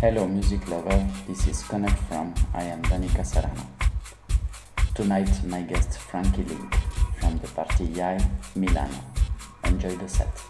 Hello, music lover. This is Connect from. I am Danica Serrano. Tonight, my guest Frankie Linke from the party Yai Milano. Enjoy the set.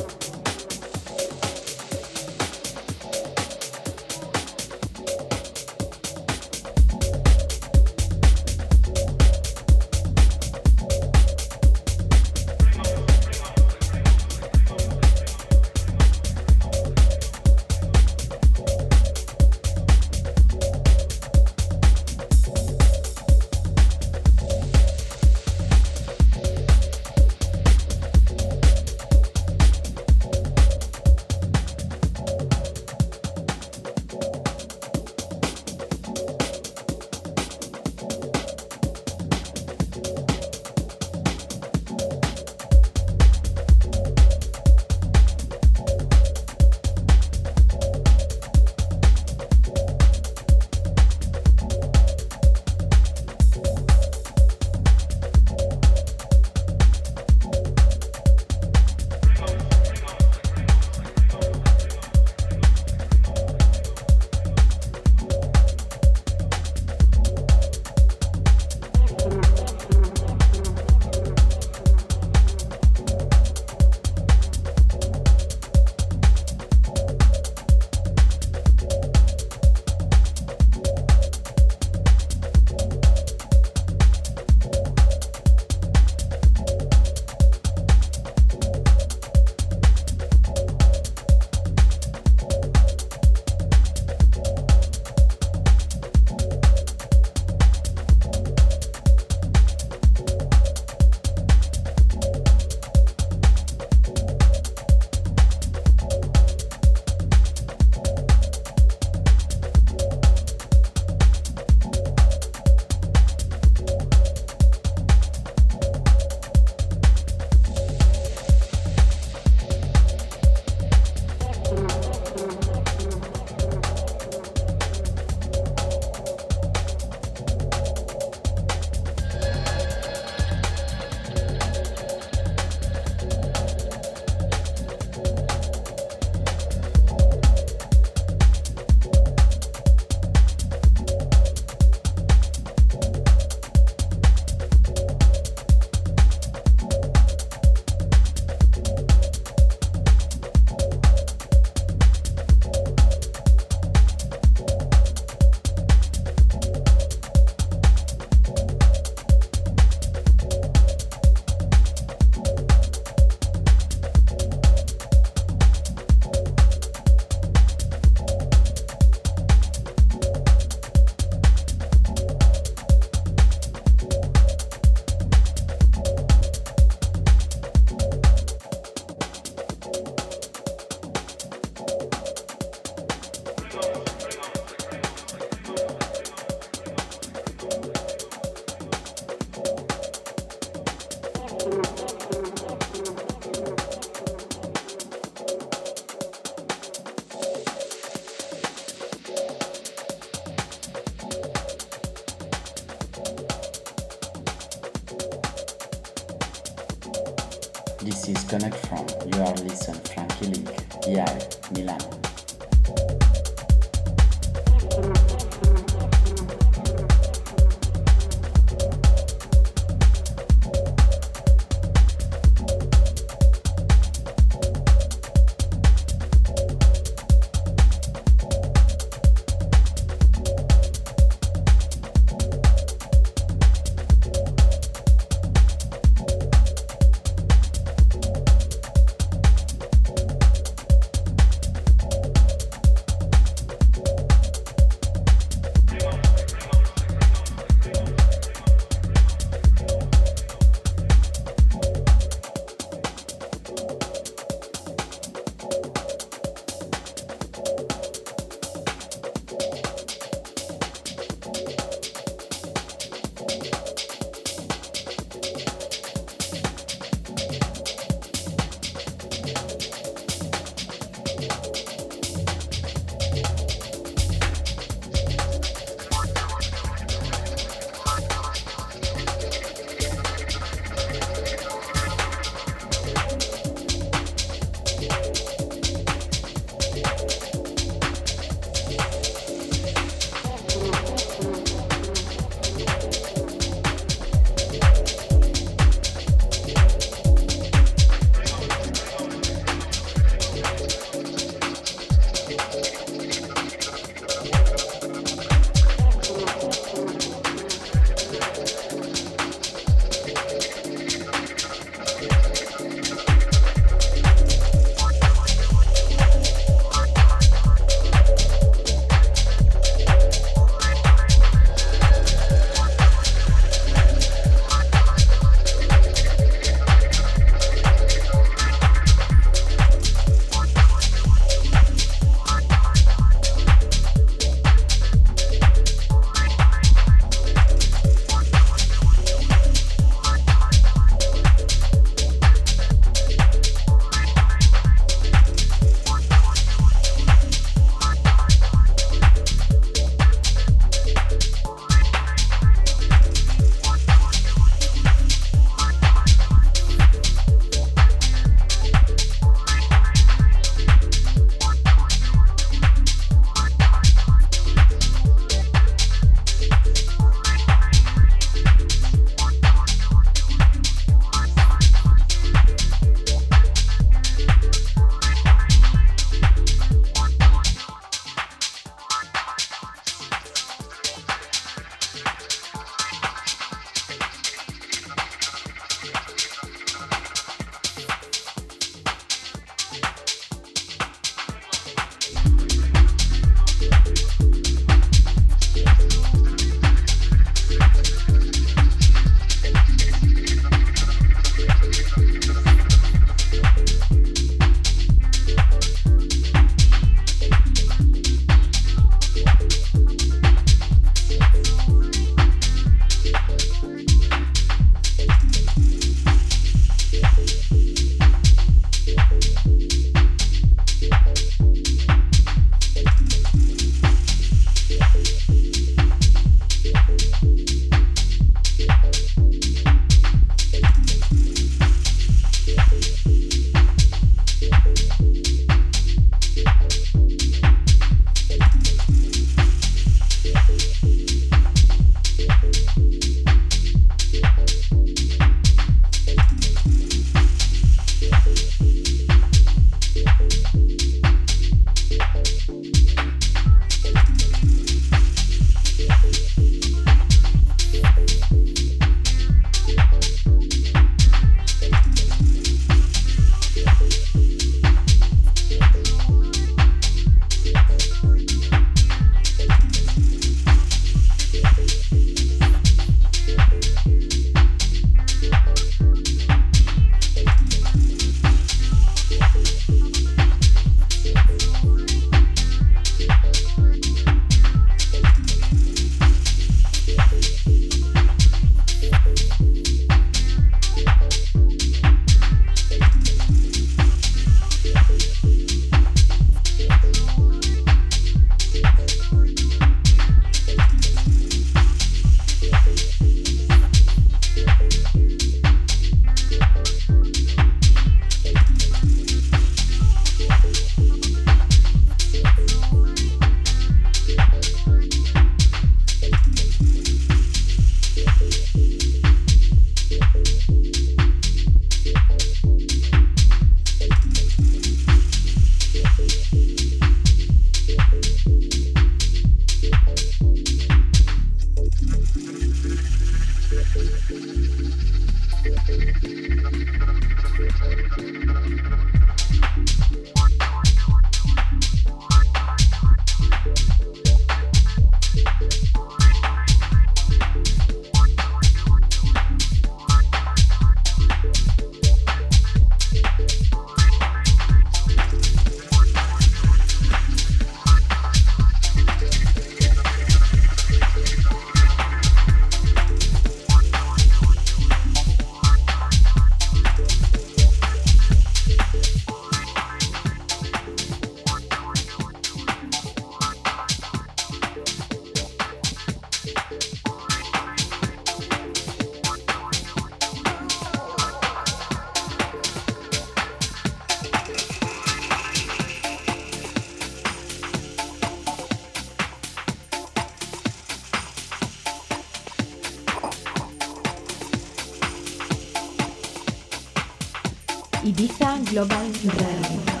Global Radio.